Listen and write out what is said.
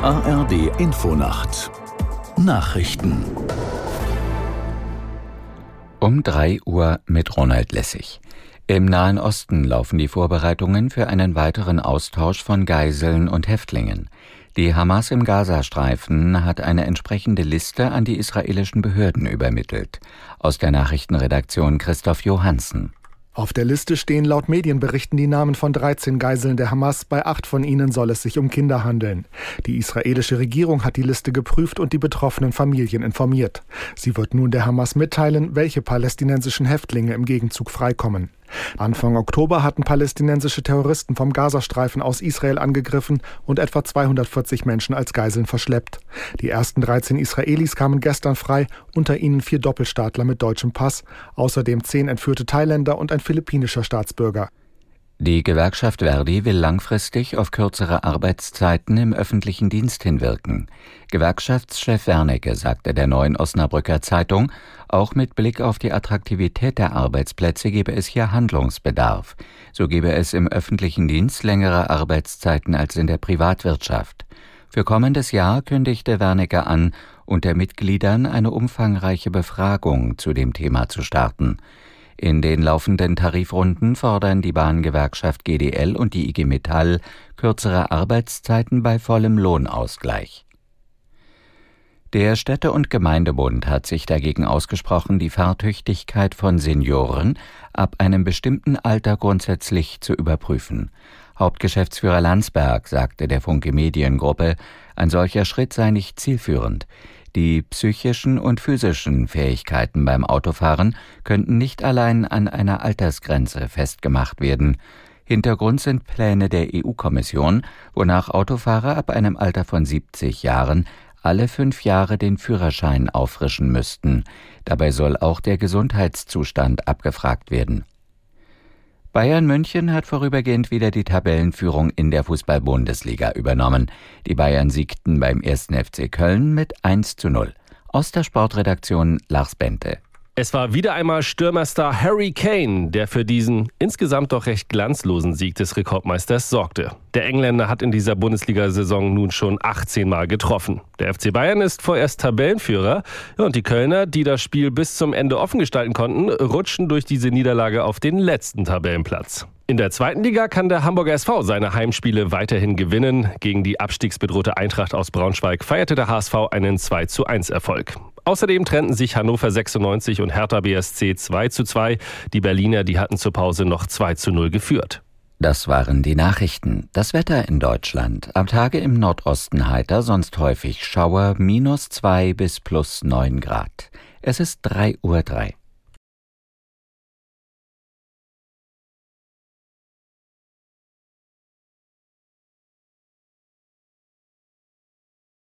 ARD Infonacht Nachrichten um 3 Uhr mit Ronald Lessig. Im Nahen Osten laufen die Vorbereitungen für einen weiteren Austausch von Geiseln und Häftlingen. Die Hamas im Gazastreifen hat eine entsprechende Liste an die israelischen Behörden übermittelt. Aus der Nachrichtenredaktion Christoph Johansen. Auf der Liste stehen laut Medienberichten die Namen von 13 Geiseln der Hamas, bei acht von ihnen soll es sich um Kinder handeln. Die israelische Regierung hat die Liste geprüft und die betroffenen Familien informiert. Sie wird nun der Hamas mitteilen, welche palästinensischen Häftlinge im Gegenzug freikommen. Anfang Oktober hatten palästinensische Terroristen vom Gazastreifen aus Israel angegriffen und etwa 240 Menschen als Geiseln verschleppt. Die ersten 13 Israelis kamen gestern frei, unter ihnen vier Doppelstaatler mit deutschem Pass, außerdem zehn entführte Thailänder und ein philippinischer Staatsbürger. Die Gewerkschaft Verdi will langfristig auf kürzere Arbeitszeiten im öffentlichen Dienst hinwirken. Gewerkschaftschef Wernecke sagte der neuen Osnabrücker Zeitung, auch mit Blick auf die Attraktivität der Arbeitsplätze gebe es hier Handlungsbedarf. So gebe es im öffentlichen Dienst längere Arbeitszeiten als in der Privatwirtschaft. Für kommendes Jahr kündigte Wernecke an, unter Mitgliedern eine umfangreiche Befragung zu dem Thema zu starten. In den laufenden Tarifrunden fordern die Bahngewerkschaft GDL und die IG Metall kürzere Arbeitszeiten bei vollem Lohnausgleich. Der Städte- und Gemeindebund hat sich dagegen ausgesprochen, die Fahrtüchtigkeit von Senioren ab einem bestimmten Alter grundsätzlich zu überprüfen. Hauptgeschäftsführer Landsberg sagte der Funke Mediengruppe, ein solcher Schritt sei nicht zielführend. Die psychischen und physischen Fähigkeiten beim Autofahren könnten nicht allein an einer Altersgrenze festgemacht werden. Hintergrund sind Pläne der EU-Kommission, wonach Autofahrer ab einem Alter von 70 Jahren alle fünf Jahre den Führerschein auffrischen müssten. Dabei soll auch der Gesundheitszustand abgefragt werden. Bayern München hat vorübergehend wieder die Tabellenführung in der Fußball-Bundesliga übernommen. Die Bayern siegten beim 1. FC Köln mit 1 zu 0. Aus der Sportredaktion Lars Bente. Es war wieder einmal Stürmerstar Harry Kane, der für diesen insgesamt doch recht glanzlosen Sieg des Rekordmeisters sorgte. Der Engländer hat in dieser Bundesliga-Saison nun schon 18 Mal getroffen. Der FC Bayern ist vorerst Tabellenführer und die Kölner, die das Spiel bis zum Ende offen gestalten konnten, rutschen durch diese Niederlage auf den letzten Tabellenplatz. In der zweiten Liga kann der Hamburger SV seine Heimspiele weiterhin gewinnen. Gegen die abstiegsbedrohte Eintracht aus Braunschweig feierte der HSV einen 2 zu 1 Erfolg. Außerdem trennten sich Hannover 96 und Hertha BSC 2 zu 2. Die Berliner, die hatten zur Pause noch 2 zu 0 geführt. Das waren die Nachrichten. Das Wetter in Deutschland. Am Tage im Nordosten heiter, sonst häufig Schauer, minus 2 bis plus 9 Grad. Es ist 3.03 Uhr. 3.